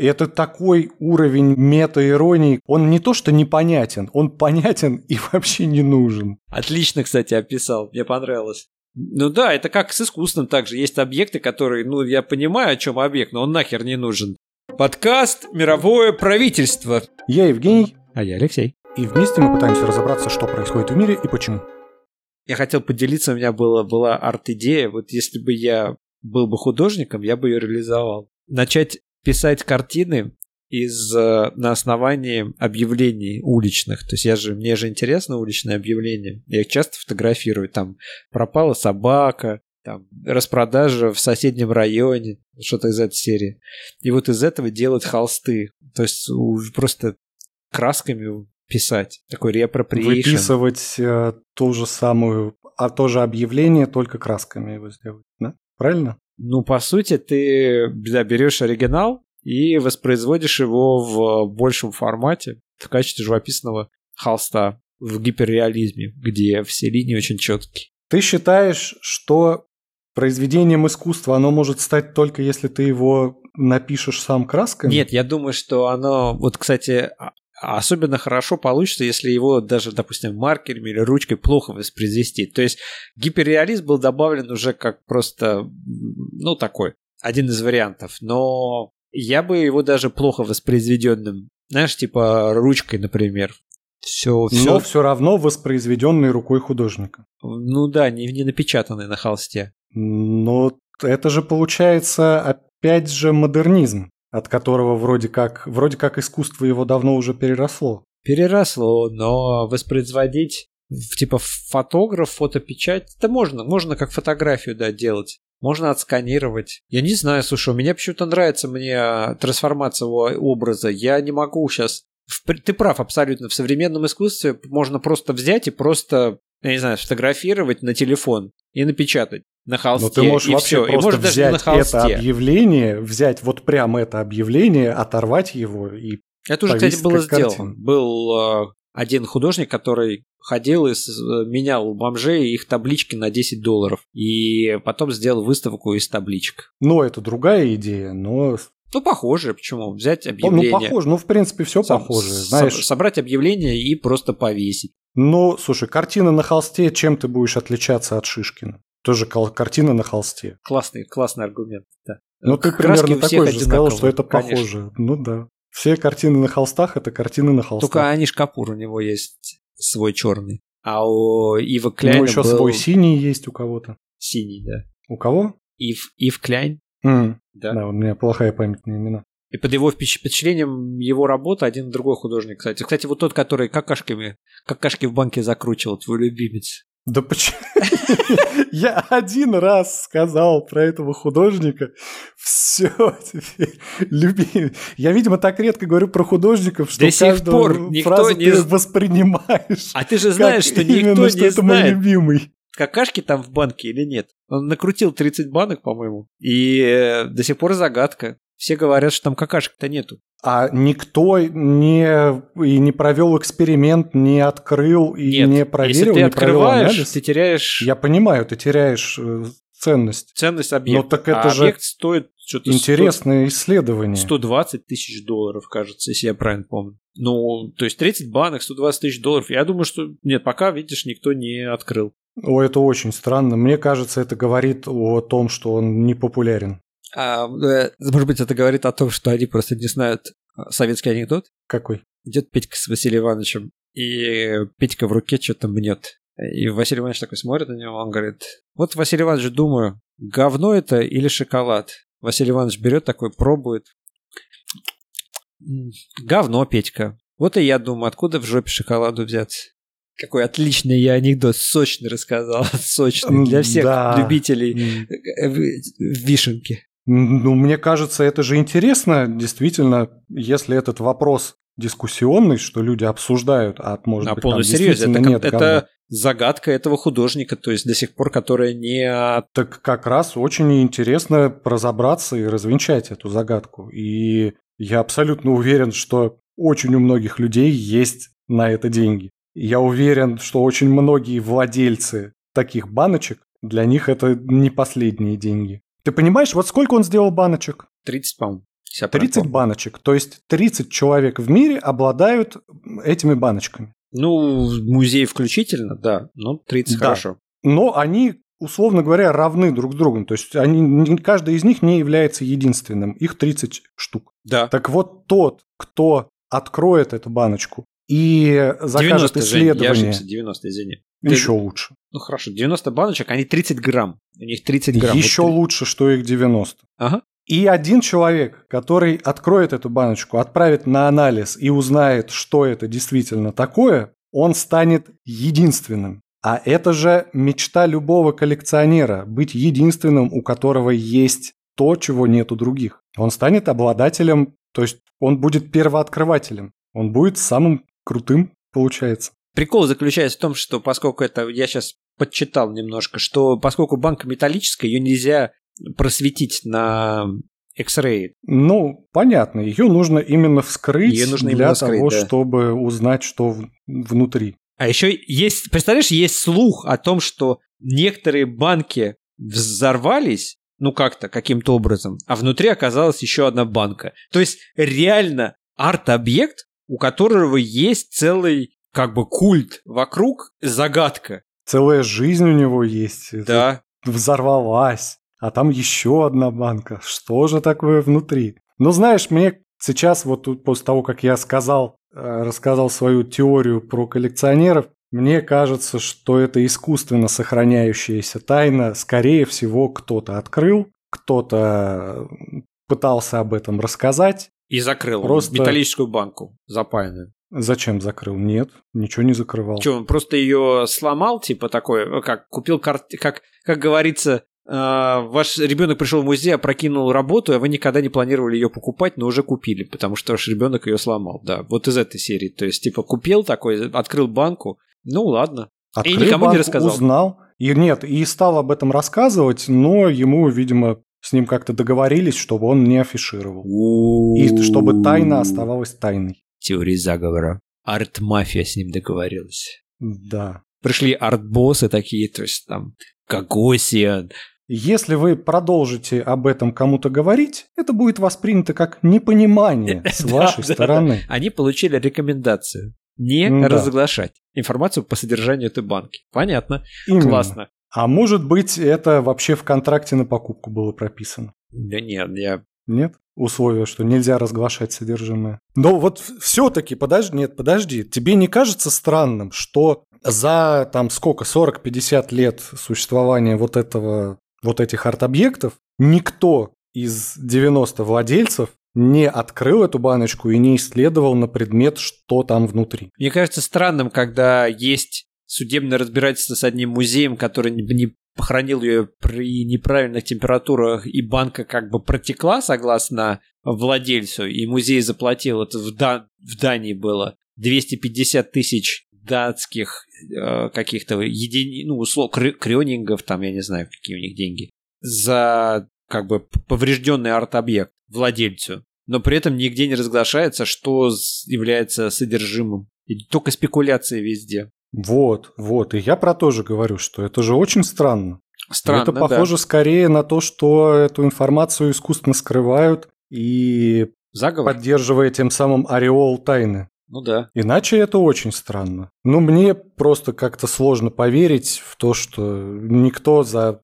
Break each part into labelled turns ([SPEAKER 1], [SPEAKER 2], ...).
[SPEAKER 1] И это такой уровень мета-иронии. Он не то что непонятен, он понятен и вообще не нужен.
[SPEAKER 2] Отлично, кстати, описал. Мне понравилось. Ну да, это как с искусством также. Есть объекты, которые, ну, я понимаю, о чем объект, но он нахер не нужен. Подкаст «Мировое правительство».
[SPEAKER 1] Я Евгений.
[SPEAKER 2] А я Алексей.
[SPEAKER 1] И вместе мы пытаемся разобраться, что происходит в мире и почему.
[SPEAKER 2] Я хотел поделиться, у меня была, была арт-идея. Вот если бы я был бы художником, я бы ее реализовал. Начать писать картины из э, на основании объявлений уличных. То есть я же мне же интересно уличные объявления. Я их часто фотографирую. Там пропала собака, там распродажа в соседнем районе, что-то из этой серии. И вот из этого делать холсты. То есть просто красками писать. Такой реапроприейшн.
[SPEAKER 1] Выписывать э, ту же самую, а то же объявление, только красками его сделать, да? Правильно?
[SPEAKER 2] Ну, по сути, ты да, берешь оригинал и воспроизводишь его в большем формате в качестве живописного холста в гиперреализме, где все линии очень четкие.
[SPEAKER 1] Ты считаешь, что произведением искусства оно может стать только если ты его напишешь сам красками?
[SPEAKER 2] Нет, я думаю, что оно... Вот, кстати, а, особенно хорошо получится, если его даже, допустим, маркерами или ручкой плохо воспроизвести. То есть гиперреализм был добавлен уже как просто, ну, такой, один из вариантов. Но я бы его даже плохо воспроизведенным, знаешь, типа ручкой, например.
[SPEAKER 1] Все, все. Но все равно воспроизведенный рукой художника.
[SPEAKER 2] Ну да, не, не напечатанный на холсте.
[SPEAKER 1] Но это же получается опять же модернизм от которого вроде как, вроде как искусство его давно уже переросло.
[SPEAKER 2] Переросло, но воспроизводить типа фотограф, фотопечать, это можно, можно как фотографию, да, делать. Можно отсканировать. Я не знаю, слушай, у меня почему-то нравится мне трансформация образа. Я не могу сейчас... Ты прав абсолютно. В современном искусстве можно просто взять и просто, я не знаю, сфотографировать на телефон и напечатать на холсте. Но
[SPEAKER 1] ты можешь и вообще все. просто и можешь взять это объявление, взять вот прямо это объявление, оторвать его и
[SPEAKER 2] Это уже, кстати, было сделано. Был э, один художник, который ходил и менял у бомжей их таблички на 10 долларов. И потом сделал выставку из табличек.
[SPEAKER 1] Ну, это другая идея, но
[SPEAKER 2] ну, похоже, почему? Взять объявление.
[SPEAKER 1] Ну, похоже, ну, в принципе, все Сам, похоже. Знаешь...
[SPEAKER 2] Собрать объявление и просто повесить.
[SPEAKER 1] Ну, слушай, картина на холсте, чем ты будешь отличаться от Шишкина? Тоже картина на холсте.
[SPEAKER 2] Классный, классный аргумент, да.
[SPEAKER 1] Ну, ты Краски примерно такой же сказал, что это похоже. Конечно. Ну да. Все картины на холстах это картины на холстах.
[SPEAKER 2] Только Аниш Капур у него есть свой черный. А у Ива Кляйна Ну,
[SPEAKER 1] еще
[SPEAKER 2] был...
[SPEAKER 1] свой синий есть у кого-то.
[SPEAKER 2] Синий, да.
[SPEAKER 1] У кого?
[SPEAKER 2] Ив, Ив Кляйн.
[SPEAKER 1] Mm. Да. да, у меня плохая память на имена.
[SPEAKER 2] И под его впечатлением его работы один другой художник, кстати. Кстати, вот тот, который какашками, какашки в банке закручивал, твой любимец.
[SPEAKER 1] Да почему? Я один раз сказал про этого художника. Все, люби. Я, видимо, так редко говорю про художников, что До сих пор никто не... воспринимаешь.
[SPEAKER 2] А ты же знаешь, что никто не что это мой любимый. Какашки там в банке или нет? Он накрутил 30 банок, по-моему. И э, до сих пор загадка. Все говорят, что там какашек-то нету.
[SPEAKER 1] А никто не, и не провел эксперимент, не открыл и Нет, не проверил, если
[SPEAKER 2] ты
[SPEAKER 1] не
[SPEAKER 2] открываешь, анализ. ты теряешь...
[SPEAKER 1] Я понимаю, ты теряешь э, ценность.
[SPEAKER 2] Ценность объекта.
[SPEAKER 1] Но так это а же объект стоит что-то интересное 100, исследование.
[SPEAKER 2] 120 тысяч долларов, кажется, если я правильно помню. Ну, то есть 30 банок, 120 тысяч долларов. Я думаю, что нет, пока, видишь, никто не открыл.
[SPEAKER 1] О, это очень странно. Мне кажется, это говорит о том, что он не популярен.
[SPEAKER 2] А, э, может быть, это говорит о том, что они просто не знают а, советский анекдот.
[SPEAKER 1] Какой?
[SPEAKER 2] Идет Петька с Василием Ивановичем, и Петька в руке что-то мнет. И Василий Иванович такой смотрит на него, он говорит, вот, Василий Иванович, думаю, говно это или шоколад? Василий Иванович берет такой, пробует. Говно, Петька. Вот и я думаю, откуда в жопе шоколаду взяться? Какой отличный я анекдот, сочный рассказал, сочный для всех да. любителей э, вишенки.
[SPEAKER 1] Ну, мне кажется, это же интересно, действительно, если этот вопрос дискуссионный, что люди обсуждают, а может
[SPEAKER 2] На
[SPEAKER 1] быть,
[SPEAKER 2] полном серьезе, это, нет это говна. загадка этого художника, то есть до сих пор, которая не...
[SPEAKER 1] Так как раз очень интересно разобраться и развенчать эту загадку. И я абсолютно уверен, что очень у многих людей есть на это деньги. Я уверен, что очень многие владельцы таких баночек, для них это не последние деньги. Ты понимаешь, вот сколько он сделал баночек?
[SPEAKER 2] 30, по-моему.
[SPEAKER 1] 30 баночек. То есть 30 человек в мире обладают этими баночками.
[SPEAKER 2] Ну, музей включительно, да. Ну, 30 да. хорошо.
[SPEAKER 1] Но они, условно говоря, равны друг с другом. То есть они, каждый из них не является единственным. Их 30 штук.
[SPEAKER 2] Да.
[SPEAKER 1] Так вот, тот, кто откроет эту баночку и закажет 90, исследование... Жень, я ошибся,
[SPEAKER 2] 90, извини.
[SPEAKER 1] Еще Ты... лучше.
[SPEAKER 2] Ну хорошо, 90 баночек, они 30 грамм. У них 30 грамм.
[SPEAKER 1] Еще вот... лучше, что их 90.
[SPEAKER 2] Ага.
[SPEAKER 1] И один человек, который откроет эту баночку, отправит на анализ и узнает, что это действительно такое, он станет единственным. А это же мечта любого коллекционера – быть единственным, у которого есть то, чего нет у других. Он станет обладателем, то есть он будет первооткрывателем. Он будет самым крутым, получается.
[SPEAKER 2] Прикол заключается в том, что поскольку это, я сейчас подчитал немножко, что поскольку банка металлическая, ее нельзя просветить на X-Ray.
[SPEAKER 1] Ну, понятно, ее нужно именно вскрыть ее нужно для вскрыть, того, да. чтобы узнать, что внутри.
[SPEAKER 2] А еще есть, представляешь, есть слух о том, что некоторые банки взорвались, ну как-то, каким-то образом, а внутри оказалась еще одна банка. То есть реально арт-объект, у которого есть целый как бы культ вокруг, загадка.
[SPEAKER 1] Целая жизнь у него есть.
[SPEAKER 2] Да.
[SPEAKER 1] Взорвалась а там еще одна банка. Что же такое внутри? Ну, знаешь, мне сейчас вот после того, как я сказал, э, рассказал свою теорию про коллекционеров, мне кажется, что это искусственно сохраняющаяся тайна. Скорее всего, кто-то открыл, кто-то пытался об этом рассказать.
[SPEAKER 2] И закрыл просто... металлическую банку запаянную.
[SPEAKER 1] Зачем закрыл? Нет, ничего не закрывал.
[SPEAKER 2] Что, он просто ее сломал, типа такой, э, как купил карт, как, как говорится, а, ваш ребенок пришел в музей, опрокинул работу, а вы никогда не планировали ее покупать, но уже купили, потому что ваш ребенок ее сломал. Да, вот из этой серии. То есть, типа, купил такой, открыл банку, ну ладно.
[SPEAKER 1] Открыл и никому банку, не рассказал. Узнал. И нет, и стал об этом рассказывать, но ему, видимо, с ним как-то договорились, чтобы он не афишировал. И чтобы тайна оставалась тайной.
[SPEAKER 2] Теория заговора. Арт-мафия с ним договорилась.
[SPEAKER 1] Да.
[SPEAKER 2] Пришли арт-боссы такие, то есть там Гагосиан,
[SPEAKER 1] если вы продолжите об этом кому-то говорить, это будет воспринято как непонимание с вашей стороны.
[SPEAKER 2] Они получили рекомендацию не разглашать информацию по содержанию этой банки. Понятно. Классно.
[SPEAKER 1] А может быть, это вообще в контракте на покупку было прописано?
[SPEAKER 2] Да нет, я...
[SPEAKER 1] Нет? Условие, что нельзя разглашать содержимое. Но вот все-таки, подожди, нет, подожди, тебе не кажется странным, что за там сколько, 40-50 лет существования вот этого вот этих арт-объектов, никто из 90 владельцев не открыл эту баночку и не исследовал на предмет, что там внутри.
[SPEAKER 2] Мне кажется странным, когда есть судебное разбирательство с одним музеем, который не похоронил ее при неправильных температурах, и банка как бы протекла согласно владельцу, и музей заплатил, это в, Дан... в Дании было, 250 тысяч датских э, каких-то едини, ну, услов, крёнингов, там, я не знаю, какие у них деньги, за как бы поврежденный арт-объект владельцу. Но при этом нигде не разглашается, что является содержимым. И только спекуляции везде.
[SPEAKER 1] Вот, вот. И я про то же говорю, что это же очень странно.
[SPEAKER 2] Странно,
[SPEAKER 1] Это похоже
[SPEAKER 2] да.
[SPEAKER 1] скорее на то, что эту информацию искусственно скрывают и
[SPEAKER 2] Заговор?
[SPEAKER 1] поддерживая тем самым ореол тайны.
[SPEAKER 2] Ну да.
[SPEAKER 1] Иначе это очень странно. Ну, мне просто как-то сложно поверить в то, что никто за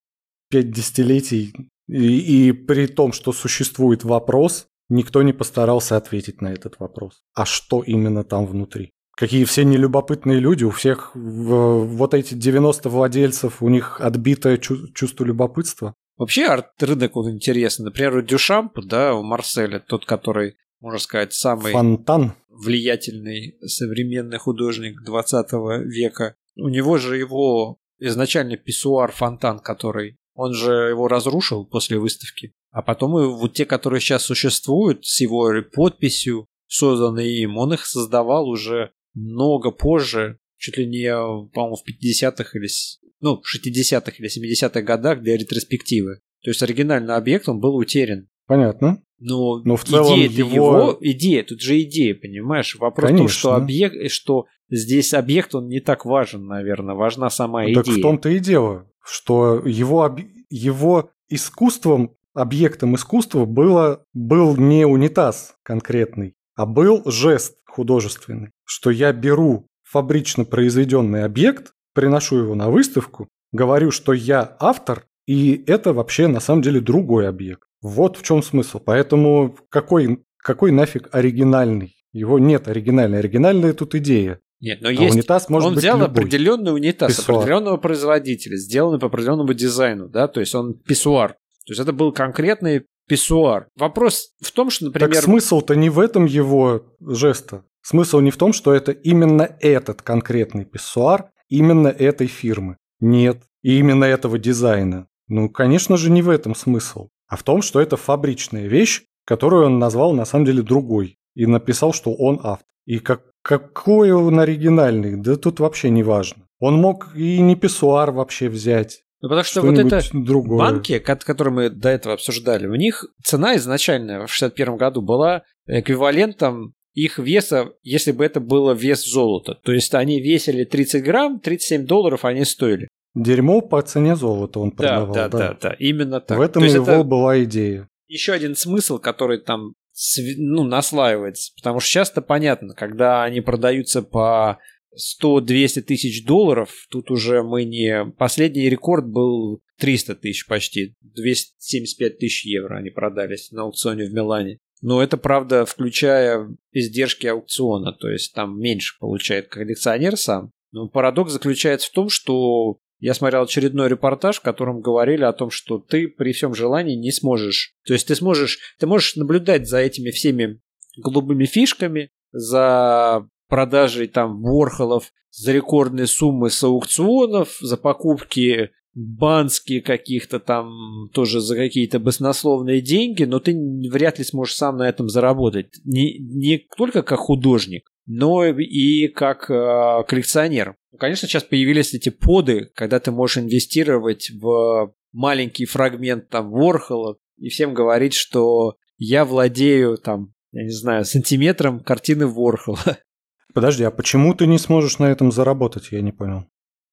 [SPEAKER 1] пять десятилетий и, и при том, что существует вопрос, никто не постарался ответить на этот вопрос. А что именно там внутри? Какие все нелюбопытные люди, у всех вот эти 90 владельцев, у них отбитое чувство любопытства.
[SPEAKER 2] Вообще арт-рынок он интересный. Например, у Дюшампа, да, у Марселя, тот, который, можно сказать, самый...
[SPEAKER 1] Фонтан
[SPEAKER 2] влиятельный современный художник 20 века. У него же его изначально писсуар Фонтан, который он же его разрушил после выставки. А потом и вот те, которые сейчас существуют с его подписью, созданные им, он их создавал уже много позже, чуть ли не, по-моему, в 50-х или ну, в 60-х или 70-х годах для ретроспективы. То есть оригинальный объект, он был утерян.
[SPEAKER 1] Понятно.
[SPEAKER 2] Но, Но в целом идея его... его... Идея, тут же идея, понимаешь? Вопрос Конечно. в том, что объект, что здесь объект, он не так важен, наверное. Важна сама идея.
[SPEAKER 1] Так в том-то и дело, что его, его искусством объектом искусства было, был не унитаз конкретный, а был жест художественный, что я беру фабрично произведенный объект, приношу его на выставку, говорю, что я автор, и это вообще на самом деле другой объект. Вот в чем смысл. Поэтому какой, какой нафиг оригинальный? Его нет оригинальной. Оригинальная тут идея.
[SPEAKER 2] Нет, но а есть.
[SPEAKER 1] Унитаз может
[SPEAKER 2] он
[SPEAKER 1] быть
[SPEAKER 2] взял
[SPEAKER 1] любой.
[SPEAKER 2] определенный унитаз
[SPEAKER 1] Писсуар.
[SPEAKER 2] определенного производителя, сделанный по определенному дизайну, да, то есть он писсуар. То есть это был конкретный писсуар. Вопрос в том, что, например...
[SPEAKER 1] Так смысл-то не в этом его жеста. Смысл не в том, что это именно этот конкретный писсуар именно этой фирмы. Нет. И именно этого дизайна. Ну, конечно же, не в этом смысл. А в том, что это фабричная вещь, которую он назвал на самом деле другой. И написал, что он автор. И как, какой он оригинальный, да тут вообще не важно. Он мог и не писсуар вообще взять.
[SPEAKER 2] Ну, потому что вот это
[SPEAKER 1] другое.
[SPEAKER 2] банки, ко- которые мы до этого обсуждали, у них цена изначальная в 61 году была эквивалентом их веса, если бы это было вес золота. То есть они весили 30 грамм, 37 долларов они стоили.
[SPEAKER 1] Дерьмо по цене золота он
[SPEAKER 2] Да,
[SPEAKER 1] продавал.
[SPEAKER 2] да, да, да, именно так.
[SPEAKER 1] В этом
[SPEAKER 2] То
[SPEAKER 1] его
[SPEAKER 2] это
[SPEAKER 1] была идея.
[SPEAKER 2] еще один смысл, который там ну, наслаивается. Потому что часто понятно, когда они продаются по 100-200 тысяч долларов, тут уже мы не... Последний рекорд был 300 тысяч почти. 275 тысяч евро они продались на аукционе в Милане. Но это, правда, включая издержки аукциона, то есть там меньше получает коллекционер сам. Но парадокс заключается в том, что я смотрел очередной репортаж, в котором говорили о том, что ты при всем желании не сможешь. То есть ты сможешь, ты можешь наблюдать за этими всеми голубыми фишками, за продажей там ворхолов за рекордные суммы с аукционов, за покупки банские каких-то там тоже за какие-то баснословные деньги, но ты вряд ли сможешь сам на этом заработать. Не, не только как художник, но и как э, коллекционер. Конечно, сейчас появились эти поды, когда ты можешь инвестировать в маленький фрагмент там Ворхола и всем говорить, что я владею там, я не знаю, сантиметром картины Ворхола.
[SPEAKER 1] Подожди, а почему ты не сможешь на этом заработать, я не понял.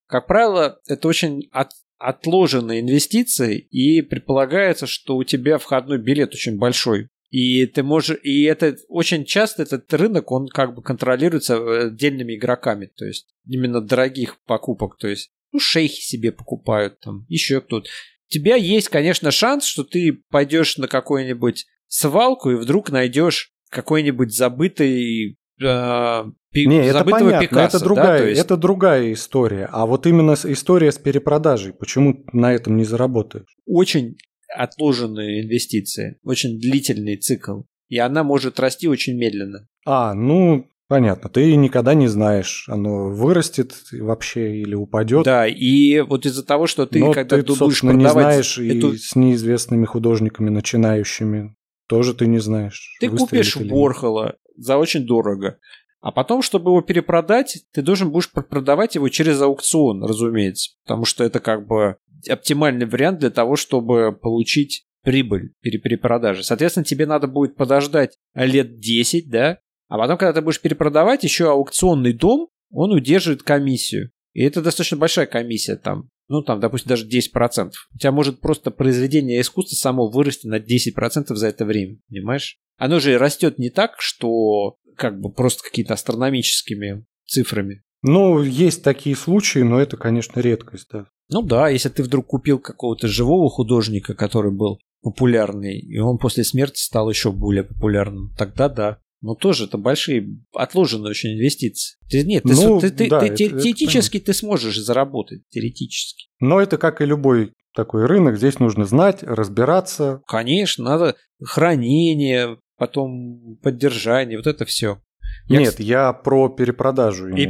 [SPEAKER 2] Как правило, это очень от, отложенные инвестиции, и предполагается, что у тебя входной билет очень большой. И ты можешь, и это очень часто этот рынок, он как бы контролируется э, отдельными игроками, то есть именно дорогих покупок, то есть ну, шейхи себе покупают, там, еще кто-то. У тебя есть, конечно, шанс, что ты пойдешь на какую-нибудь свалку и вдруг найдешь какой-нибудь забытый э,
[SPEAKER 1] Не, это понятно,
[SPEAKER 2] Пикассо,
[SPEAKER 1] это
[SPEAKER 2] да,
[SPEAKER 1] другая,
[SPEAKER 2] то есть-
[SPEAKER 1] это другая история. А вот именно история с перепродажей, почему ты на этом не заработаешь?
[SPEAKER 2] очень отложенные инвестиции, очень длительный цикл. И она может расти очень медленно.
[SPEAKER 1] А, ну, понятно, ты никогда не знаешь, оно вырастет вообще или упадет.
[SPEAKER 2] Да, и вот из-за того, что ты,
[SPEAKER 1] но
[SPEAKER 2] когда
[SPEAKER 1] ты,
[SPEAKER 2] будешь
[SPEAKER 1] собственно, не знаешь и
[SPEAKER 2] эту-
[SPEAKER 1] с неизвестными художниками начинающими. Тоже ты не знаешь.
[SPEAKER 2] Ты купишь. Ворхола за очень дорого. А потом, чтобы его перепродать, ты должен будешь пр- продавать его через аукцион, разумеется. Потому что это как бы оптимальный вариант для того, чтобы получить прибыль при перепродаже. Соответственно, тебе надо будет подождать лет 10, да? А потом, когда ты будешь перепродавать, еще аукционный дом, он удерживает комиссию. И это достаточно большая комиссия там. Ну, там, допустим, даже 10%. У тебя может просто произведение искусства само вырасти на 10% за это время, понимаешь? Оно же растет не так, что как бы просто какие-то астрономическими цифрами.
[SPEAKER 1] Ну, есть такие случаи, но это, конечно, редкость, да.
[SPEAKER 2] Ну да, если ты вдруг купил какого-то живого художника, который был популярный, и он после смерти стал еще более популярным, тогда да. Но тоже это большие, отложенные очень инвестиции. Ты, нет, ты,
[SPEAKER 1] Ну,
[SPEAKER 2] ты- ты-
[SPEAKER 1] да,
[SPEAKER 2] ты
[SPEAKER 1] это-
[SPEAKER 2] те-
[SPEAKER 1] это
[SPEAKER 2] теоретически ты сможешь заработать, теоретически.
[SPEAKER 1] Но это как и любой такой рынок, здесь нужно знать, разбираться.
[SPEAKER 2] Конечно, надо хранение, потом поддержание, вот это все. Я,
[SPEAKER 1] Нет, я про перепродажу.
[SPEAKER 2] И
[SPEAKER 1] в виду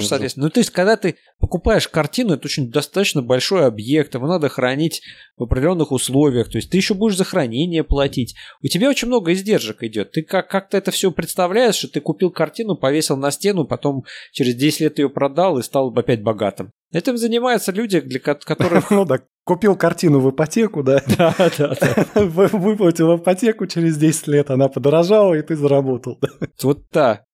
[SPEAKER 1] уже.
[SPEAKER 2] соответственно. Ну, то есть, когда ты покупаешь картину, это очень достаточно большой объект, его надо хранить в определенных условиях. То есть, ты еще будешь за хранение платить. У тебя очень много издержек идет. Ты как- как-то это все представляешь, что ты купил картину, повесил на стену, потом через 10 лет ее продал и стал опять богатым. Этим занимаются люди, для ко- которых...
[SPEAKER 1] Ну да, купил картину в ипотеку, да,
[SPEAKER 2] Да, да, да.
[SPEAKER 1] Вы- выплатил ипотеку, через 10 лет она подорожала, и ты заработал.
[SPEAKER 2] Вот да.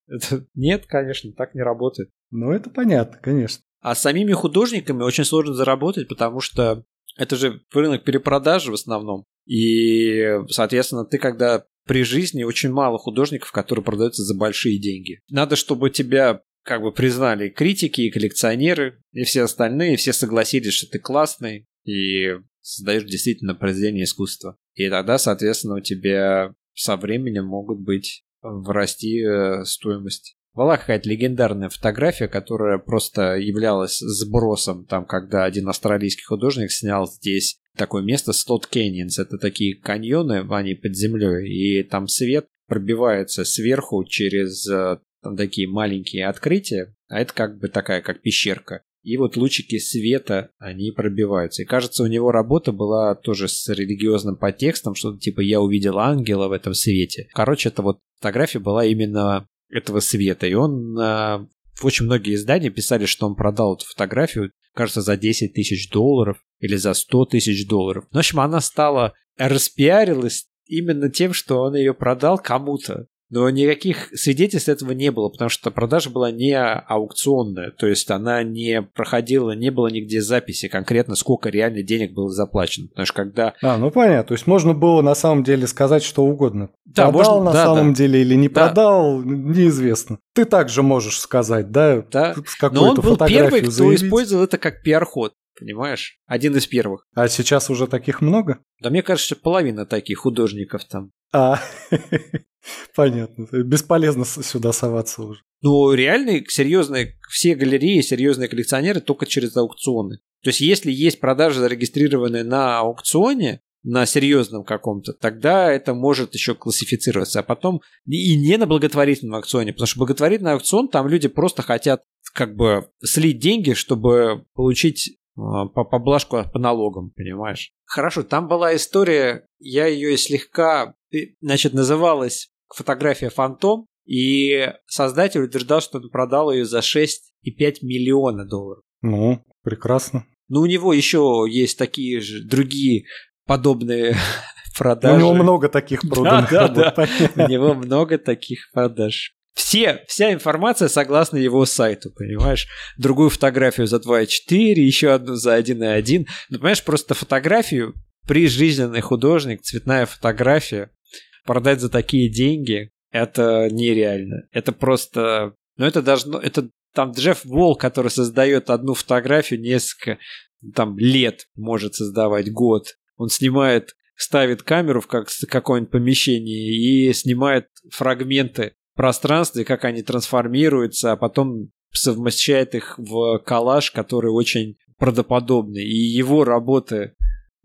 [SPEAKER 2] Нет, конечно, так не работает.
[SPEAKER 1] Ну, это понятно, конечно.
[SPEAKER 2] А самими художниками очень сложно заработать, потому что это же рынок перепродажи в основном. И, соответственно, ты когда при жизни очень мало художников, которые продаются за большие деньги. Надо, чтобы тебя как бы признали критики и коллекционеры, и все остальные, все согласились, что ты классный и создаешь действительно произведение искусства. И тогда, соответственно, у тебя со временем могут быть врасти э, стоимость. Была какая-то легендарная фотография, которая просто являлась сбросом, там, когда один австралийский художник снял здесь такое место Slot Canyons. Это такие каньоны, они под землей, и там свет пробивается сверху через э, там такие маленькие открытия, а это как бы такая, как пещерка. И вот лучики света, они пробиваются. И кажется, у него работа была тоже с религиозным подтекстом, что-то типа «я увидел ангела в этом свете». Короче, это вот фотография была именно этого света. И он э, очень многие издания писали, что он продал эту фотографию, кажется, за 10 тысяч долларов или за 100 тысяч долларов. В общем, она стала, распиарилась именно тем, что он ее продал кому-то. Но никаких свидетельств этого не было, потому что продажа была не аукционная, то есть она не проходила, не было нигде записи конкретно, сколько реально денег было заплачено. Потому что когда...
[SPEAKER 1] А, ну понятно, то есть можно было на самом деле сказать что угодно. Да, продал можно... на да, самом да. деле или не да. продал, неизвестно. Ты также можешь сказать, да?
[SPEAKER 2] Да, с но он был первый, кто заявить. использовал это как пиар-ход. Понимаешь? Один из первых.
[SPEAKER 1] А сейчас уже таких много?
[SPEAKER 2] Да мне кажется, половина таких художников там.
[SPEAKER 1] А, понятно. Бесполезно сюда соваться уже.
[SPEAKER 2] Ну, реальные, серьезные, все галереи, серьезные коллекционеры только через аукционы. То есть, если есть продажи, зарегистрированные на аукционе, на серьезном каком-то, тогда это может еще классифицироваться. А потом и не на благотворительном аукционе, потому что благотворительный аукцион, там люди просто хотят как бы слить деньги, чтобы получить по поблажку по налогам, понимаешь? Хорошо, там была история, я ее слегка, значит, называлась фотография «Фантом», и создатель утверждал, что он продал ее за 6,5 миллиона долларов.
[SPEAKER 1] Ну, прекрасно.
[SPEAKER 2] Ну, у него еще есть такие же другие подобные продажи.
[SPEAKER 1] У него много таких проданных да,
[SPEAKER 2] да, да. У него много таких продаж. Все, вся информация согласно его сайту, понимаешь? Другую фотографию за 2,4, еще одну за 1,1. Ну, понимаешь, просто фотографию, прижизненный художник, цветная фотография, продать за такие деньги, это нереально. Это просто... Ну, это должно... Это там Джефф Волл, который создает одну фотографию несколько там лет, может создавать год. Он снимает, ставит камеру в как, какое-нибудь помещение и снимает фрагменты пространстве, как они трансформируются, а потом совмещает их в коллаж, который очень правдоподобный. И его работы,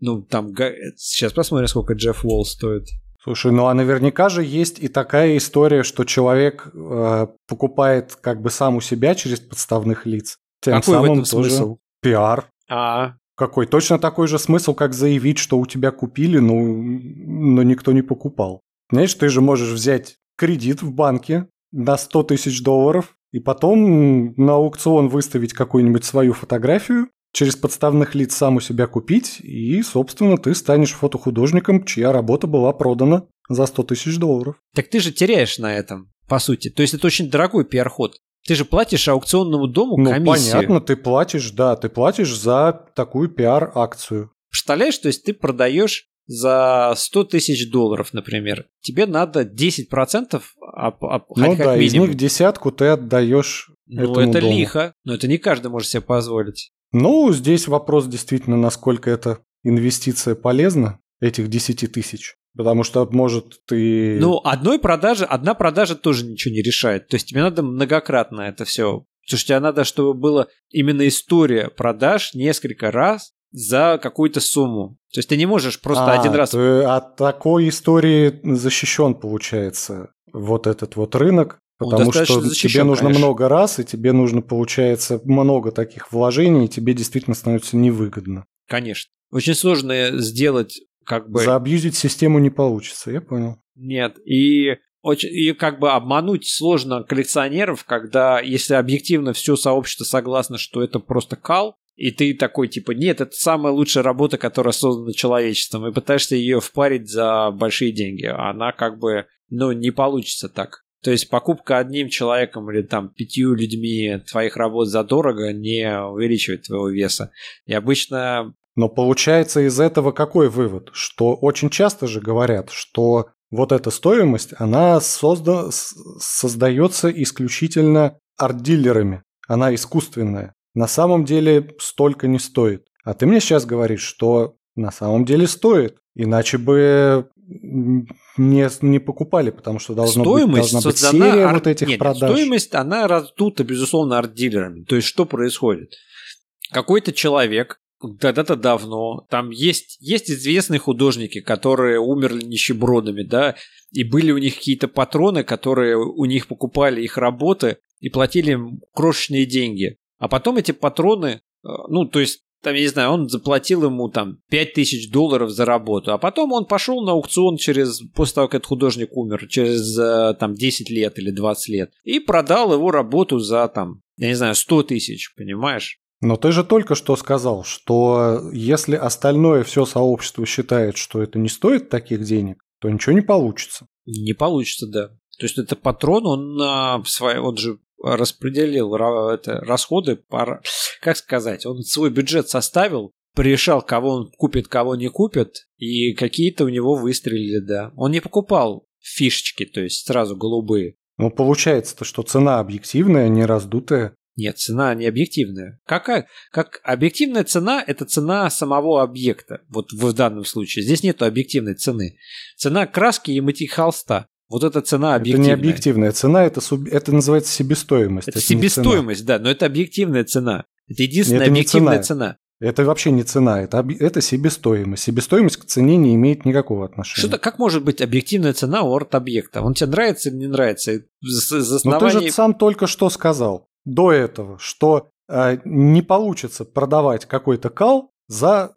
[SPEAKER 2] ну, там, сейчас посмотрим, сколько Джефф Уолл стоит.
[SPEAKER 1] Слушай, ну а наверняка же есть и такая история, что человек э, покупает как бы сам у себя через подставных лиц.
[SPEAKER 2] Тем Какой самым в этом тоже смысл?
[SPEAKER 1] пиар.
[SPEAKER 2] А,
[SPEAKER 1] какой? Точно такой же смысл, как заявить, что у тебя купили, но, но никто не покупал. Знаешь, ты же можешь взять кредит в банке на 100 тысяч долларов и потом на аукцион выставить какую-нибудь свою фотографию, через подставных лиц сам у себя купить, и, собственно, ты станешь фотохудожником, чья работа была продана за 100 тысяч долларов.
[SPEAKER 2] Так ты же теряешь на этом, по сути. То есть это очень дорогой пиар-ход. Ты же платишь аукционному дому
[SPEAKER 1] ну,
[SPEAKER 2] комиссию.
[SPEAKER 1] Ну, понятно, ты платишь, да, ты платишь за такую пиар-акцию.
[SPEAKER 2] Представляешь, то есть ты продаешь за 100 тысяч долларов, например, тебе надо 10% об, об,
[SPEAKER 1] Ну да, минимум. из них десятку ты отдаешь
[SPEAKER 2] Ну это дому. лихо, но это не каждый может себе позволить.
[SPEAKER 1] Ну, здесь вопрос действительно, насколько эта инвестиция полезна, этих 10 тысяч. Потому что, может, ты...
[SPEAKER 2] Ну, одной продажи, одна продажа тоже ничего не решает. То есть тебе надо многократно это все Потому что тебе надо, чтобы была именно история продаж несколько раз, за какую-то сумму. То есть ты не можешь просто а, один раз...
[SPEAKER 1] От такой истории защищен, получается, вот этот вот рынок. Потому что защищен, тебе нужно конечно. много раз, и тебе нужно, получается, много таких вложений, и тебе действительно становится невыгодно.
[SPEAKER 2] Конечно. Очень сложно сделать как бы...
[SPEAKER 1] Заобьюзить систему не получится, я понял.
[SPEAKER 2] Нет, и очень, и как бы обмануть сложно коллекционеров, когда, если объективно все сообщество согласно, что это просто кал, и ты такой, типа, нет, это самая лучшая работа, которая создана человечеством, и пытаешься ее впарить за большие деньги. Она как бы, ну, не получится так. То есть покупка одним человеком или там пятью людьми твоих работ задорого не увеличивает твоего веса. И обычно
[SPEAKER 1] Но получается из этого какой вывод? Что очень часто же говорят, что вот эта стоимость, она созда... создается исключительно арт-дилерами. Она искусственная. На самом деле столько не стоит. А ты мне сейчас говоришь, что на самом деле стоит. Иначе бы не, не покупали, потому что должно стоимость быть, должна быть серия арт... вот этих
[SPEAKER 2] Нет,
[SPEAKER 1] продаж.
[SPEAKER 2] Стоимость, она раздута, безусловно, арт-дилерами. То есть, что происходит? Какой-то человек когда-то давно, там есть, есть известные художники, которые умерли нищебродами, да, и были у них какие-то патроны, которые у них покупали их работы и платили им крошечные деньги. А потом эти патроны, э, ну, то есть там, я не знаю, он заплатил ему там 5000 долларов за работу, а потом он пошел на аукцион через, после того, как этот художник умер, через э, там 10 лет или 20 лет, и продал его работу за там, я не знаю, 100 тысяч, понимаешь?
[SPEAKER 1] Но ты же только что сказал, что если остальное все сообщество считает, что это не стоит таких денег, то ничего не получится.
[SPEAKER 2] Не получится, да. То есть это патрон, он, он же распределил это, расходы, по, как сказать, он свой бюджет составил, решал, кого он купит, кого не купит, и какие-то у него выстрелили, да. Он не покупал фишечки, то есть сразу голубые.
[SPEAKER 1] Ну, получается-то, что цена объективная, не раздутая.
[SPEAKER 2] Нет, цена не объективная. Какая? Как объективная цена – это цена самого объекта. Вот в данном случае. Здесь нет объективной цены. Цена краски и мытья холста. Вот эта цена объективная.
[SPEAKER 1] Это не объективная цена, это, суб... это называется себестоимость.
[SPEAKER 2] Это, это себестоимость, да, но это объективная цена. Это единственная это объективная цена. цена.
[SPEAKER 1] Это вообще не цена, это, это себестоимость. Себестоимость к цене не имеет никакого отношения.
[SPEAKER 2] Что-то как может быть объективная цена у арт-объекта? Он тебе нравится или не нравится?
[SPEAKER 1] За Но ты же сам только что сказал до этого, что э, не получится продавать какой-то кал за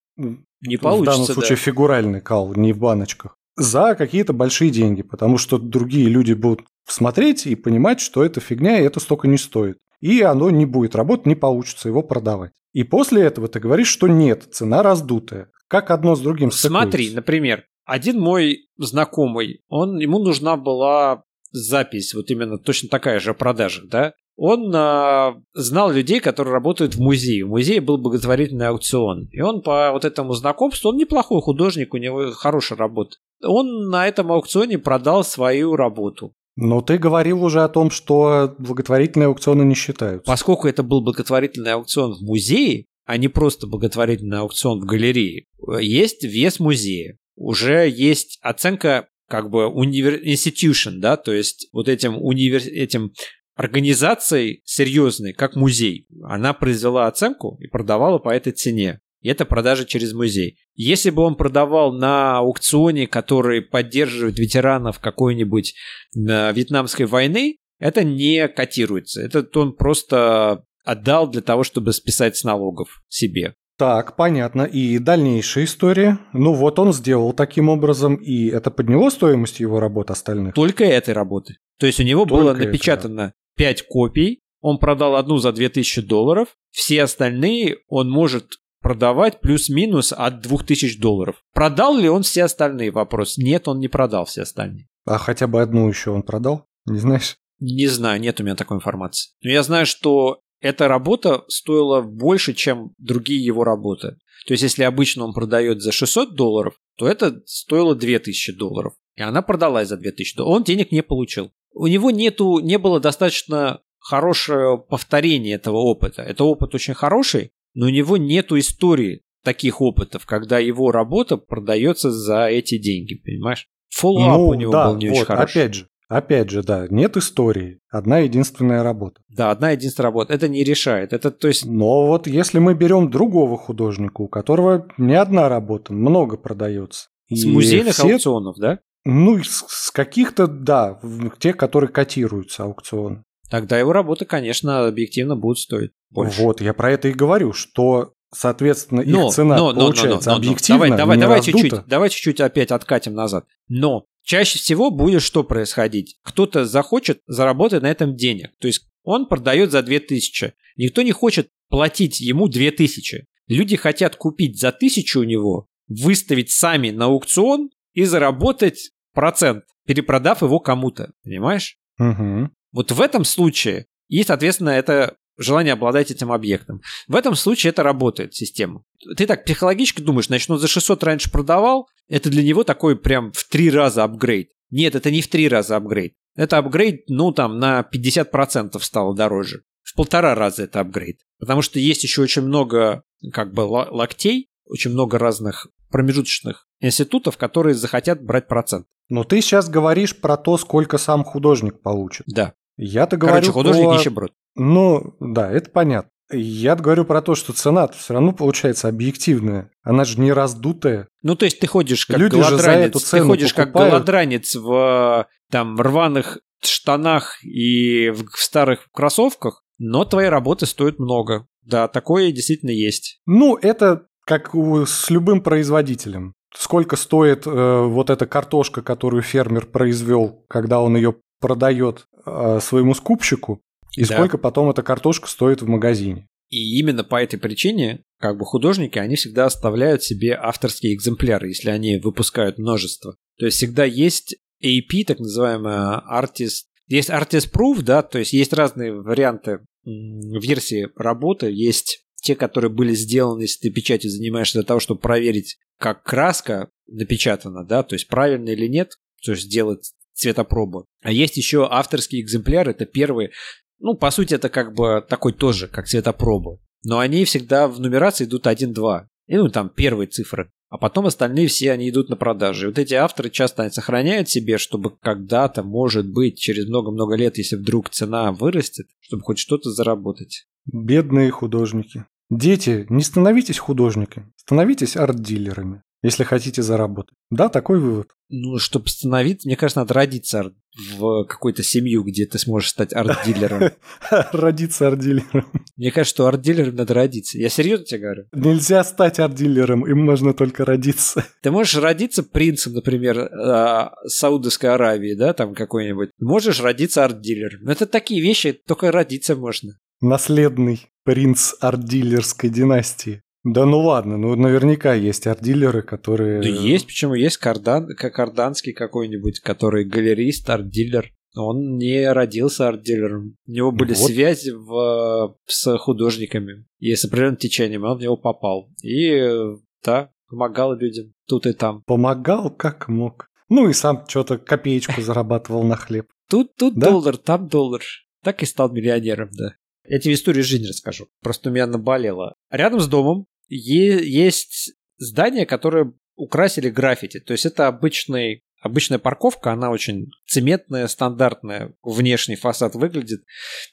[SPEAKER 2] не получится,
[SPEAKER 1] в данном случае да. фигуральный кал, не в баночках за какие-то большие деньги, потому что другие люди будут смотреть и понимать, что это фигня, и это столько не стоит. И оно не будет работать, не получится его продавать. И после этого ты говоришь, что нет, цена раздутая. Как одно с другим
[SPEAKER 2] стыкуется? Смотри, например, один мой знакомый, он, ему нужна была запись, вот именно точно такая же о продажах, да? Он а, знал людей, которые работают в музее. В музее был благотворительный аукцион. И он по вот этому знакомству, он неплохой художник, у него хорошая работа он на этом аукционе продал свою работу.
[SPEAKER 1] Но ты говорил уже о том, что благотворительные аукционы не считаются.
[SPEAKER 2] Поскольку это был благотворительный аукцион в музее, а не просто благотворительный аукцион в галерее, есть вес музея. Уже есть оценка как бы универ... institution, да, то есть вот этим, универ... этим организацией серьезной, как музей, она произвела оценку и продавала по этой цене. И это продажа через музей. Если бы он продавал на аукционе, который поддерживает ветеранов какой-нибудь э, вьетнамской войны, это не котируется. Это он просто отдал для того, чтобы списать с налогов себе.
[SPEAKER 1] Так, понятно. И дальнейшая история. Ну вот он сделал таким образом, и это подняло стоимость его работ остальных?
[SPEAKER 2] Только этой работы. То есть у него Только было напечатано это. 5 копий, он продал одну за 2000 долларов, все остальные он может продавать плюс-минус от 2000 долларов. Продал ли он все остальные? Вопрос. Нет, он не продал все остальные.
[SPEAKER 1] А хотя бы одну еще он продал? Не знаешь?
[SPEAKER 2] Не знаю, нет у меня такой информации. Но я знаю, что эта работа стоила больше, чем другие его работы. То есть, если обычно он продает за 600 долларов, то это стоило 2000 долларов. И она продалась за 2000 долларов. Он денег не получил. У него нету, не было достаточно хорошего повторения этого опыта. Это опыт очень хороший, но у него нету истории таких опытов, когда его работа продается за эти деньги, понимаешь?
[SPEAKER 1] Фоллоуап ну, у него да, был не вот, очень хороший. Опять же, Опять же, да, нет истории, одна единственная работа.
[SPEAKER 2] Да, одна единственная работа. Это не решает. Это то есть.
[SPEAKER 1] Но вот если мы берем другого художника, у которого не одна работа, много продается.
[SPEAKER 2] С музейных все... аукционов, да?
[SPEAKER 1] Ну, с, каких-то, да, тех, которые котируются аукционы.
[SPEAKER 2] Тогда его работа, конечно, объективно будет стоить больше.
[SPEAKER 1] Вот, я про это и говорю, что соответственно, их но, цена но, получается но, но, но, объективно.
[SPEAKER 2] Давай, давай, давай чуть-чуть, давай чуть-чуть опять откатим назад. Но чаще всего будет что происходить? Кто-то захочет заработать на этом денег. То есть он продает за 2000. Никто не хочет платить ему 2000. Люди хотят купить за 1000 у него, выставить сами на аукцион и заработать процент, перепродав его кому-то. Понимаешь?
[SPEAKER 1] Угу.
[SPEAKER 2] Вот в этом случае, и, соответственно, это желание обладать этим объектом. В этом случае это работает система. ты так психологически думаешь, значит, он за 600 раньше продавал, это для него такой прям в три раза апгрейд. Нет, это не в три раза апгрейд. Это апгрейд, ну, там, на 50% стало дороже. В полтора раза это апгрейд. Потому что есть еще очень много, как бы, локтей, очень много разных промежуточных институтов, которые захотят брать процент.
[SPEAKER 1] Но ты сейчас говоришь про то, сколько сам художник получит.
[SPEAKER 2] Да.
[SPEAKER 1] Я-то говорю
[SPEAKER 2] Короче, художник
[SPEAKER 1] про...
[SPEAKER 2] нищеброд.
[SPEAKER 1] Ну, да, это понятно. Я говорю про то, что цена все равно получается объективная. Она же не раздутая.
[SPEAKER 2] Ну, то есть ты ходишь как
[SPEAKER 1] Люди же за
[SPEAKER 2] голодранец,
[SPEAKER 1] эту цену
[SPEAKER 2] ты ходишь как
[SPEAKER 1] покупают.
[SPEAKER 2] голодранец в там рваных штанах и в, в старых кроссовках, но твои работы стоят много. Да, такое действительно есть.
[SPEAKER 1] Ну, это как у- с любым производителем. Сколько стоит э, вот эта картошка, которую фермер произвел, когда он ее продает э, своему скупщику, и
[SPEAKER 2] Да.
[SPEAKER 1] сколько потом эта картошка стоит в магазине.
[SPEAKER 2] И именно по этой причине, как бы художники, они всегда оставляют себе авторские экземпляры, если они выпускают множество. То есть всегда есть AP, так называемая artist. Есть artist proof, да, то есть есть разные варианты версии работы. Есть те, которые были сделаны, если ты печатью занимаешься для того, чтобы проверить, как краска напечатана, да, то есть правильно или нет, то есть сделать цветопробу. А есть еще авторские экземпляры, это первые, ну, по сути, это как бы такой тоже, как цветопроба. Но они всегда в нумерации идут 1-2. И, ну, там первые цифры. А потом остальные все, они идут на продажу. И вот эти авторы часто они сохраняют себе, чтобы когда-то, может быть, через много-много лет, если вдруг цена вырастет, чтобы хоть что-то заработать.
[SPEAKER 1] Бедные художники. Дети, не становитесь художниками, становитесь арт-дилерами, если хотите заработать. Да, такой вывод.
[SPEAKER 2] Ну, чтобы становиться, мне кажется, надо родиться в какой-то семью, где ты сможешь стать арт-дилером.
[SPEAKER 1] Родиться арт-дилером.
[SPEAKER 2] Мне кажется, что арт-дилером надо родиться. Я серьезно тебе говорю.
[SPEAKER 1] Нельзя стать арт-дилером, им можно только родиться.
[SPEAKER 2] Ты можешь родиться принцем, например, э, Саудовской Аравии, да, там какой-нибудь. Можешь родиться арт-дилером. Но это такие вещи, только родиться можно.
[SPEAKER 1] Наследный принц арт-дилерской династии. Да ну ладно, ну наверняка есть арт-дилеры, которые...
[SPEAKER 2] Да есть, почему есть кардан, карданский какой-нибудь, который галерист, арт-дилер. Он не родился арт-дилером. У него были
[SPEAKER 1] Вот.
[SPEAKER 2] связи в, с художниками. И с определенным течением он в него попал. И, да, помогал людям тут и там.
[SPEAKER 1] Помогал как мог. Ну и сам что-то копеечку зарабатывал на хлеб.
[SPEAKER 2] Тут, тут
[SPEAKER 1] Да?
[SPEAKER 2] доллар, там доллар. Так и стал миллионером, да. Я тебе историю жизни расскажу. Просто у меня наболело. Рядом с домом е- есть здание, которое украсили граффити. То есть это обычный, обычная парковка, она очень цементная, стандартная. Внешний фасад выглядит.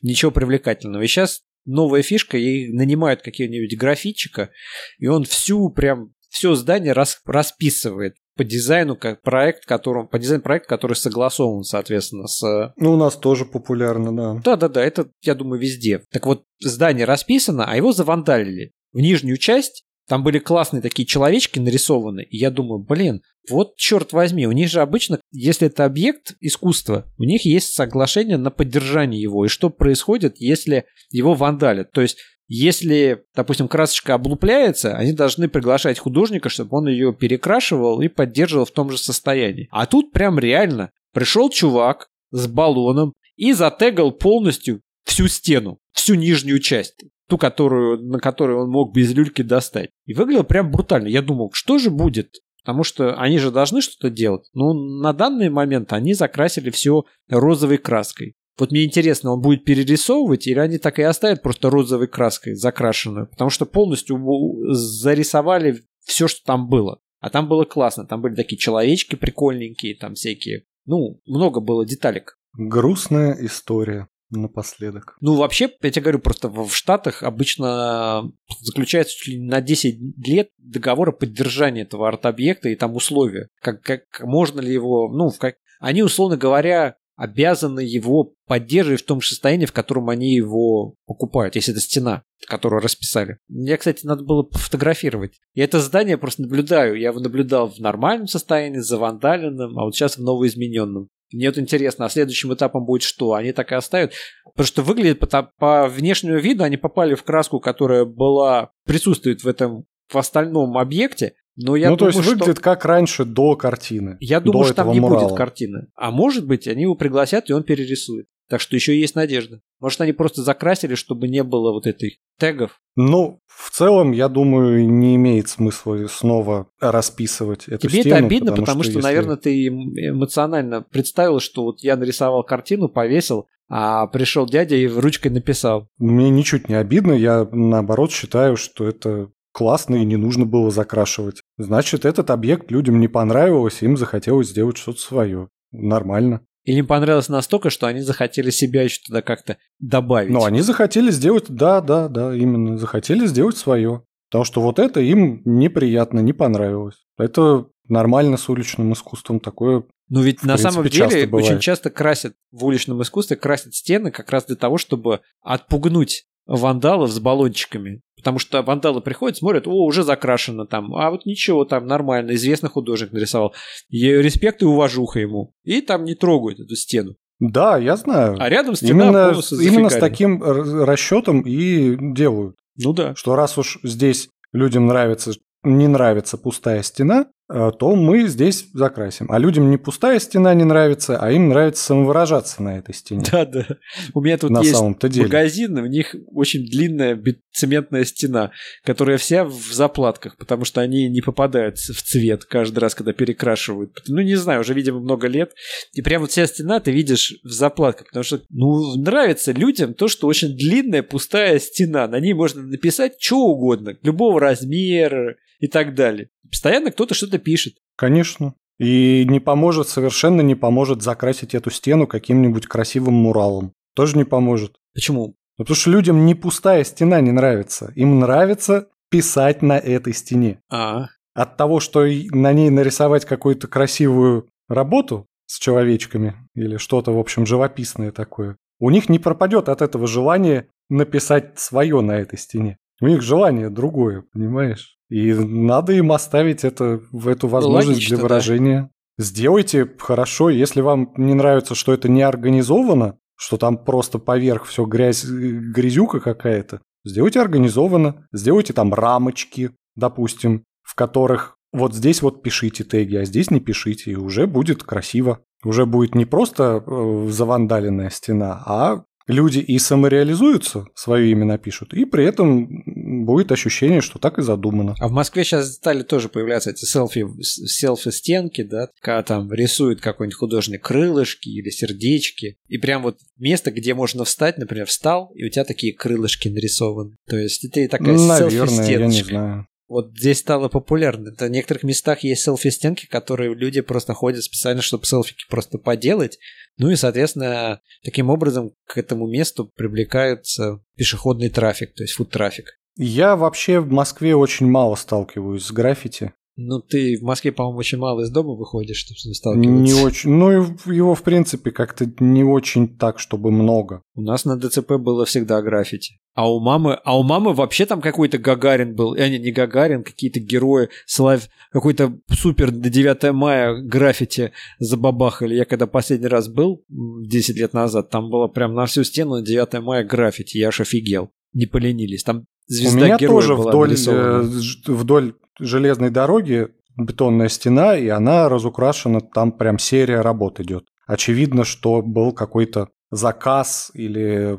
[SPEAKER 2] Ничего привлекательного. И сейчас новая фишка, ей нанимают какие-нибудь графитчика, и он всю прям все здание рас- расписывает по дизайну, как проект, которым, по дизайн проект, который согласован, соответственно, с
[SPEAKER 1] Ну, у нас тоже популярно, да.
[SPEAKER 2] да-да-да, это, я думаю, везде. Так вот, здание расписано, а его завандалили. В нижнюю часть там были классные такие человечки нарисованы, и я думаю, блин, вот черт возьми, у них же обычно, если это объект искусства, у них есть соглашение на поддержание его, и что происходит, если его вандалят. То есть, если, допустим, красочка облупляется, они должны приглашать художника, чтобы он ее перекрашивал и поддерживал в том же состоянии. А тут прям реально пришел чувак с баллоном и затегал полностью всю стену, всю нижнюю часть, ту, которую, на которую он мог без люльки достать. И выглядело прям брутально. Я думал, что же будет? Потому что они же должны что-то делать. Но на данный момент они закрасили все розовой краской. Вот мне интересно, он будет перерисовывать или они так и оставят просто розовой краской закрашенную? Потому что полностью зарисовали все, что там было. А там было классно. Там были такие человечки прикольненькие, там всякие. Ну, много было деталек.
[SPEAKER 1] Грустная история напоследок.
[SPEAKER 2] Ну, вообще, я тебе говорю, просто в Штатах обычно заключается чуть ли на 10 лет договор о поддержании этого арт-объекта и там условия. Как, как можно ли его, ну, в как... они, условно говоря, обязаны его поддерживать в том же состоянии, в котором они его покупают, если это стена, которую расписали. Мне, кстати, надо было пофотографировать. Я это здание просто наблюдаю. Я его наблюдал в нормальном состоянии, завандаленном, а вот сейчас в новоизмененном. Мне вот интересно, а следующим этапом будет что? Они так и оставят? Потому что выглядит по, по внешнему виду, они попали в краску, которая была, присутствует в этом, в остальном объекте, но я
[SPEAKER 1] ну, то
[SPEAKER 2] думаю,
[SPEAKER 1] есть
[SPEAKER 2] что...
[SPEAKER 1] выглядит как раньше до картины.
[SPEAKER 2] Я думаю, что там не
[SPEAKER 1] мурала.
[SPEAKER 2] будет картины. А может быть, они его пригласят, и он перерисует. Так что еще есть надежда. Может, они просто закрасили, чтобы не было вот этой тегов.
[SPEAKER 1] Ну, в целом, я думаю, не имеет смысла снова расписывать эту
[SPEAKER 2] Тебе
[SPEAKER 1] стену.
[SPEAKER 2] это обидно, потому,
[SPEAKER 1] потому
[SPEAKER 2] что,
[SPEAKER 1] если-
[SPEAKER 2] наверное, ты эмоционально представил, что вот я нарисовал картину, повесил, а пришел дядя и ручкой написал.
[SPEAKER 1] Мне ничуть не обидно, я наоборот считаю, что это классно и не нужно было закрашивать. Значит, этот объект людям не понравилось, им захотелось сделать что-то свое. Нормально.
[SPEAKER 2] Или им понравилось настолько, что они захотели себя еще туда как-то добавить.
[SPEAKER 1] Но они захотели сделать, да, да, да, именно, захотели сделать свое. Потому что вот это им неприятно, не понравилось. Это нормально с уличным искусством, такое
[SPEAKER 2] Ну ведь на
[SPEAKER 1] принципе,
[SPEAKER 2] самом деле очень часто красят в уличном искусстве, красят стены как раз для того, чтобы отпугнуть вандалов с баллончиками. Потому что вандалы приходят, смотрят, о, уже закрашено там, а вот ничего, там нормально, известный художник нарисовал. Я респект и уважуха ему. И там не трогают эту стену.
[SPEAKER 1] Да, я знаю.
[SPEAKER 2] А рядом стена
[SPEAKER 1] именно, именно с таким расчетом и делают.
[SPEAKER 2] Ну да.
[SPEAKER 1] Что раз уж здесь людям нравится, не нравится пустая стена, то мы здесь закрасим. А людям не пустая стена не нравится, а им нравится самовыражаться на этой стене.
[SPEAKER 2] Да, да. У меня тут
[SPEAKER 1] на
[SPEAKER 2] есть
[SPEAKER 1] самом-то деле.
[SPEAKER 2] магазин, у них очень длинная цементная стена, которая вся в заплатках, потому что они не попадают в цвет каждый раз, когда перекрашивают. Ну, не знаю, уже, видимо, много лет. И прям вот вся стена ты видишь в заплатках, потому что, ну, нравится людям то, что очень длинная пустая стена. На ней можно написать что угодно, любого размера и так далее. Постоянно кто-то что-то пишет.
[SPEAKER 1] Конечно. И не поможет, совершенно не поможет закрасить эту стену каким-нибудь красивым муралом. Тоже не поможет.
[SPEAKER 2] Почему?
[SPEAKER 1] Ну, Потому что людям не пустая стена не нравится. Им нравится писать на этой стене.
[SPEAKER 2] А,
[SPEAKER 1] От того, что на ней нарисовать какую-то красивую работу с человечками или что-то, в общем, живописное такое, у них не пропадет от этого желания написать свое на этой стене. У них желание другое, понимаешь? И надо им оставить это, в эту возможность
[SPEAKER 2] логично,
[SPEAKER 1] для
[SPEAKER 2] да.
[SPEAKER 1] выражения. Сделайте хорошо, если вам не нравится, что это не организовано, что там просто поверх все грязь, грязюка какая-то, сделайте организованно, сделайте там рамочки, допустим, в которых вот здесь вот пишите теги, а здесь не пишите, и уже будет красиво. Уже будет не просто э, завандаленная стена, а люди и самореализуются, свое имя напишут, и при этом будет ощущение, что так и задумано.
[SPEAKER 2] А в Москве сейчас стали тоже появляться эти селфи, селфи-стенки, да, когда там рисует какой-нибудь художник крылышки или сердечки. И прям вот место, где можно встать, например, встал, и у тебя такие крылышки нарисованы. То есть это и такая
[SPEAKER 1] Наверное, я не знаю.
[SPEAKER 2] Вот здесь стало популярно. В некоторых местах есть селфи-стенки, которые люди просто ходят специально, чтобы селфики просто поделать. Ну и, соответственно, таким образом к этому месту привлекается пешеходный трафик, то есть фуд-трафик.
[SPEAKER 1] Я вообще в Москве очень мало сталкиваюсь с граффити.
[SPEAKER 2] Ну, ты в Москве, по-моему, очень мало из дома выходишь, чтобы с ним сталкиваться.
[SPEAKER 1] Не очень. Ну, его, в принципе, как-то не очень так, чтобы много.
[SPEAKER 2] У нас на ДЦП было всегда граффити. А у мамы, а у мамы вообще там какой-то Гагарин был. А не, не Гагарин, какие-то герои, славь, какой-то супер до 9 мая граффити забабахали. Я когда последний раз был, м, 10 лет назад, там было прям на всю стену на 9 мая граффити. Я аж офигел. Не поленились. Там звезда
[SPEAKER 1] У меня
[SPEAKER 2] героя
[SPEAKER 1] тоже
[SPEAKER 2] была
[SPEAKER 1] вдоль,
[SPEAKER 2] нарисована.
[SPEAKER 1] э, вдоль железной дороги бетонная стена, и она разукрашена, там прям серия работ идет. Очевидно, что был какой-то заказ или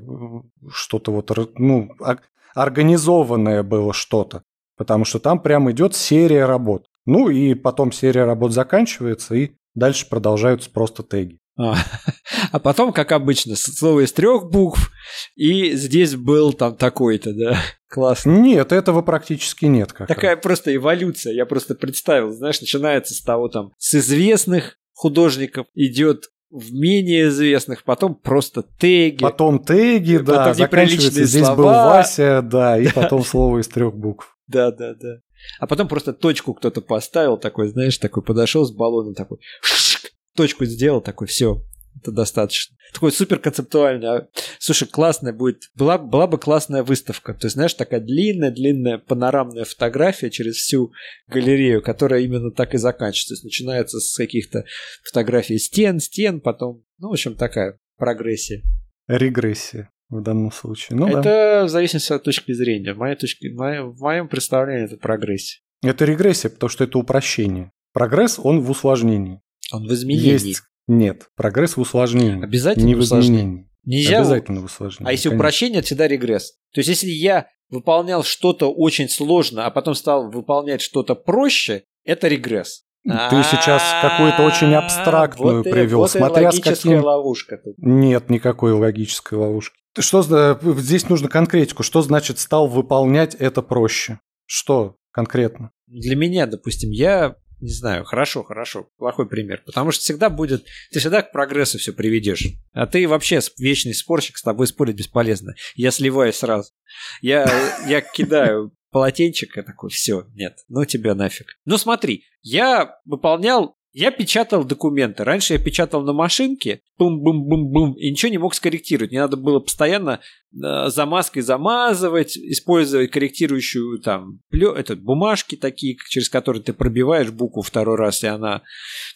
[SPEAKER 1] что-то вот, ну, ор- организованное было что-то. Потому что там прям идет серия работ. Ну и потом серия работ заканчивается, и дальше продолжаются просто теги.
[SPEAKER 2] А, а потом, как обычно, слово из трех букв, и здесь был там такой-то, да. Классно.
[SPEAKER 1] Нет, этого практически нет. Как
[SPEAKER 2] Такая просто эволюция, я просто представил, знаешь, начинается с того там, с известных художников идет в менее известных, потом просто теги.
[SPEAKER 1] Потом теги, да,
[SPEAKER 2] Потом
[SPEAKER 1] заканчивается,
[SPEAKER 2] неприличные
[SPEAKER 1] здесь был
[SPEAKER 2] слова.
[SPEAKER 1] Вася, да, и потом слово из трех букв.
[SPEAKER 2] Да, да, да. А потом просто точку кто-то поставил, такой, знаешь, такой подошел с баллоном, такой, шик, точку сделал, такой, все, это достаточно. Такой супер концептуальный. А, Слушай, классная будет. Была, была бы классная выставка. То есть, знаешь, такая длинная-длинная панорамная фотография через всю галерею, которая именно так и заканчивается. То есть, начинается с каких-то фотографий стен, стен, потом, ну, в общем, такая прогрессия.
[SPEAKER 1] Регрессия в данном случае. Ну да.
[SPEAKER 2] это в зависимости от точки зрения. В, моей точке, в моем представлении это прогрессия.
[SPEAKER 1] Это регрессия, потому что это упрощение. Прогресс, он в усложнении.
[SPEAKER 2] Он в изменении.
[SPEAKER 1] Есть. Нет, прогресс в усложнении.
[SPEAKER 2] Обязательно
[SPEAKER 1] Не в
[SPEAKER 2] усложнение.
[SPEAKER 1] изменении.
[SPEAKER 2] Нельзя.
[SPEAKER 1] Обязательно в усложнении.
[SPEAKER 2] А если
[SPEAKER 1] конечно.
[SPEAKER 2] упрощение, это всегда регресс. То есть, если я выполнял что-то очень сложно, а потом стал выполнять что-то проще, это регресс.
[SPEAKER 1] Ты сейчас какую-то очень абстрактную
[SPEAKER 2] вот
[SPEAKER 1] привел,
[SPEAKER 2] вот
[SPEAKER 1] смотря с
[SPEAKER 2] логическая
[SPEAKER 1] каким...
[SPEAKER 2] ловушка тут.
[SPEAKER 1] Нет никакой логической ловушки. Что за- здесь нужно конкретику? Что значит стал выполнять это проще? Что конкретно?
[SPEAKER 2] Для меня, допустим, я не знаю, хорошо, хорошо, плохой пример. Потому что всегда будет, ты всегда к прогрессу все приведешь. А ты вообще вечный спорщик, с тобой спорить бесполезно. Я сливаюсь сразу. Я, я кидаю полотенчик и такой, все, нет, ну тебя нафиг. Ну смотри, я выполнял, я печатал документы. Раньше я печатал на машинке, бум-бум-бум-бум, и ничего не мог скорректировать. Мне надо было постоянно э, замазкой замазывать, использовать корректирующую там плё- это, бумажки такие, через которые ты пробиваешь букву второй раз, и она...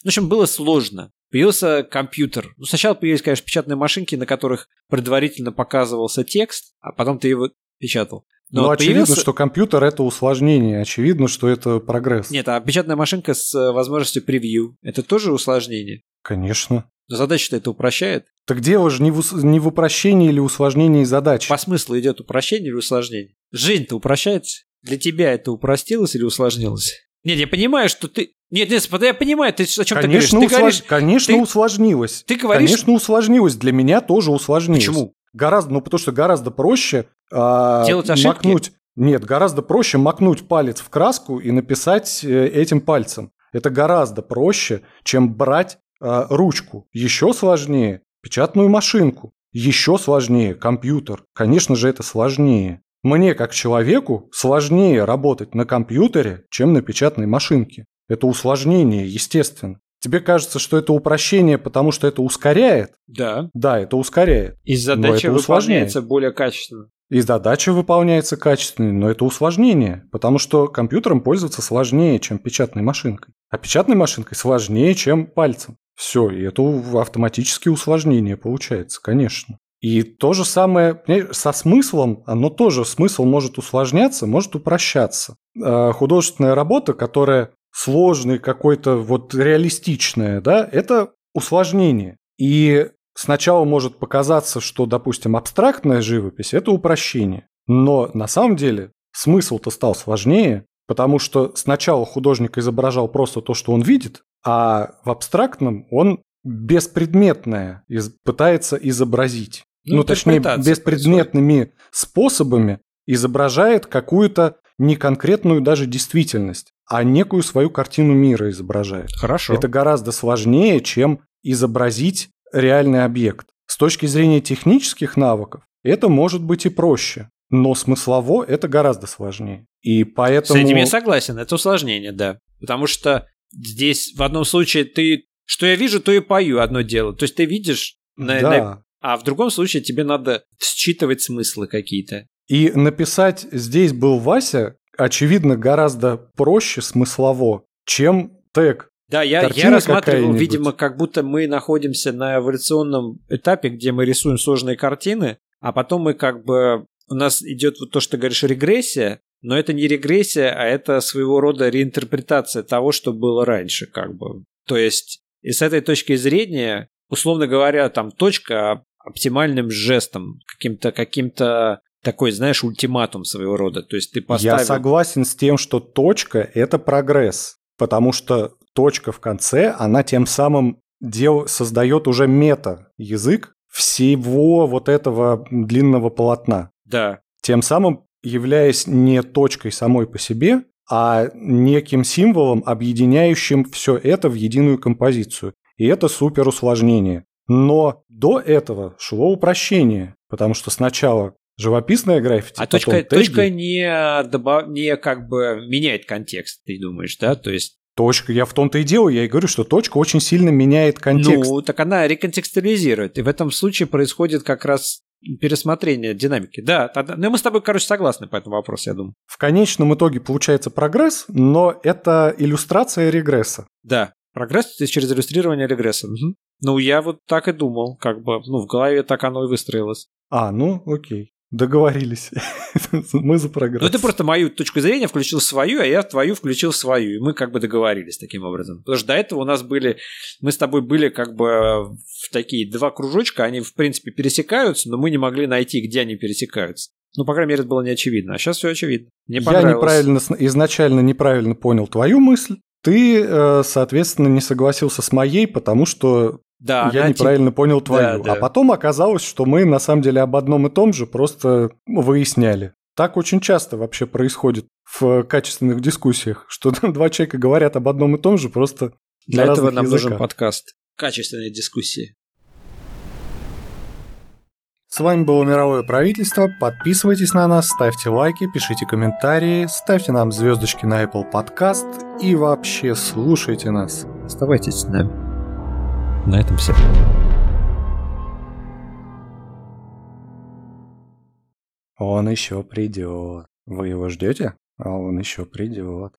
[SPEAKER 2] В общем, было сложно. Появился компьютер. Ну, сначала появились, конечно, печатные машинки, на которых предварительно показывался текст, а потом ты его печатал. Но
[SPEAKER 1] ну,
[SPEAKER 2] вот
[SPEAKER 1] очевидно,
[SPEAKER 2] появился-
[SPEAKER 1] что компьютер это усложнение, очевидно, что это прогресс.
[SPEAKER 2] Нет, а печатная машинка с э, возможностью превью – это тоже усложнение.
[SPEAKER 1] Конечно.
[SPEAKER 2] Но задача-то это упрощает.
[SPEAKER 1] Так дело же не в, ус- не в упрощении или усложнении задач.
[SPEAKER 2] По смыслу идет упрощение или усложнение? Жизнь-то упрощается. Для тебя это упростилось или усложнилось? Нет, я понимаю, что ты... Нет, нет, я понимаю, ты о чем ты говоришь.
[SPEAKER 1] Конечно,
[SPEAKER 2] Ты
[SPEAKER 1] услож-
[SPEAKER 2] говоришь,
[SPEAKER 1] Конечно
[SPEAKER 2] ты-
[SPEAKER 1] усложнилось.
[SPEAKER 2] ты говоришь...
[SPEAKER 1] Конечно, усложнилось. Для меня тоже усложнилось.
[SPEAKER 2] Почему?
[SPEAKER 1] Гораздо, ну потому что гораздо проще а,
[SPEAKER 2] Делать ошибки?
[SPEAKER 1] макнуть. Нет, гораздо проще макнуть палец в краску и написать э, этим пальцем. Это гораздо проще, чем брать а, ручку. Еще сложнее печатную машинку. Еще сложнее компьютер. Конечно же, это сложнее. Мне, как человеку, сложнее работать на компьютере, чем на печатной машинке. Это усложнение, естественно. Тебе кажется, что это упрощение, потому что это ускоряет?
[SPEAKER 2] Да.
[SPEAKER 1] Да, это ускоряет.
[SPEAKER 2] И задача выполняется более качественно.
[SPEAKER 1] И задача выполняется качественно, но это усложнение, потому что компьютером пользоваться сложнее, чем печатной машинкой. А печатной машинкой сложнее, чем пальцем. Все, и это автоматически усложнение получается, конечно. И то же самое со смыслом, оно тоже, смысл может усложняться, может упрощаться. Э, Художественная работа, которая сложная, какой-то вот реалистичная, да, это усложнение. И сначала может показаться, что, допустим, абстрактная живопись – это упрощение. Но на самом деле смысл-то стал сложнее, потому что сначала художник изображал просто то, что он видит, а в абстрактном он беспредметное из- пытается изобразить.
[SPEAKER 2] Ну,
[SPEAKER 1] Ну, точнее, беспредметными способами изображает какую-то не конкретную даже действительность, а некую свою картину мира изображает.
[SPEAKER 2] Хорошо.
[SPEAKER 1] Это гораздо сложнее, чем изобразить реальный объект. С точки зрения технических навыков это может быть и проще, но смыслово это гораздо сложнее. И поэтому...
[SPEAKER 2] С этим я согласен, это усложнение, да. Потому что здесь в одном случае ты... Что я вижу, то и пою одно дело. То есть ты видишь, на-
[SPEAKER 1] да.
[SPEAKER 2] на- а в другом случае тебе надо считывать смыслы какие-то.
[SPEAKER 1] И написать «здесь был Вася» очевидно гораздо проще смыслово, чем тег.
[SPEAKER 2] Да, я, я рассматривал, видимо, как будто мы находимся на эволюционном этапе, где мы рисуем сложные картины, а потом мы как бы... У нас идет вот то, что ты говоришь, регрессия, но это не регрессия, а это своего рода реинтерпретация того, что было раньше, как бы. То есть, и с этой точки зрения, условно говоря, там точка оптимальным жестом, каким-то каким-то такой, знаешь, ультиматум своего рода. То есть ты поставил...
[SPEAKER 1] Я согласен с тем, что точка – это прогресс, потому что точка в конце, она тем самым дел... создает уже мета-язык всего вот этого длинного полотна.
[SPEAKER 2] Да,
[SPEAKER 1] Тем самым являясь не точкой самой по себе, а неким символом, объединяющим все это в единую композицию. И это супер усложнение. Но до этого шло упрощение, потому что сначала живописная граффити,
[SPEAKER 2] А точка,
[SPEAKER 1] теги.
[SPEAKER 2] точка не, добав... не как бы меняет контекст, ты думаешь, да? То есть,
[SPEAKER 1] Точка, я в том-то и дело, я и говорю, что точка очень сильно меняет контекст.
[SPEAKER 2] ну, так она реконтекстуализирует. И в этом случае происходит как раз пересмотрение динамики. Да, тогда... ну мы с тобой, короче, согласны по этому вопросу, я думаю.
[SPEAKER 1] В конечном итоге получается прогресс, но это иллюстрация регресса.
[SPEAKER 2] Да, прогресс через иллюстрирование регресса. Мгм. Ну, я вот так и думал, как бы, ну, в голове так оно и выстроилось.
[SPEAKER 1] А, ну окей, договорились. Мы за прогресс.
[SPEAKER 2] Ну, ты просто мою точку зрения включил свою, а я твою включил свою. И мы как бы договорились таким образом. Потому что до этого у нас были... Мы с тобой были как бы в такие два кружочка. Они, в принципе, пересекаются, но мы не могли найти, где они пересекаются. Ну, по крайней мере, это было не очевидно. А сейчас все очевидно. Мне
[SPEAKER 1] Я неправильно, изначально неправильно понял твою мысль. Ты, э, соответственно, не согласился с моей, потому что
[SPEAKER 2] да,
[SPEAKER 1] я неправильно тип... понял твою. Да, да. А потом оказалось, что мы на самом деле об одном и том же просто выясняли. Так очень часто вообще происходит в качественных дискуссиях, что два человека говорят об одном и том же, просто для,
[SPEAKER 2] этого нам
[SPEAKER 1] языка.
[SPEAKER 2] нужен подкаст. Качественные дискуссии.
[SPEAKER 1] С вами было Мировое правительство. Подписывайтесь на нас, ставьте лайки, пишите комментарии, ставьте нам звездочки на Apple Podcast и вообще слушайте нас.
[SPEAKER 2] Оставайтесь с нами. На этом все.
[SPEAKER 1] Он еще придет. Вы его ждете? А он еще придет.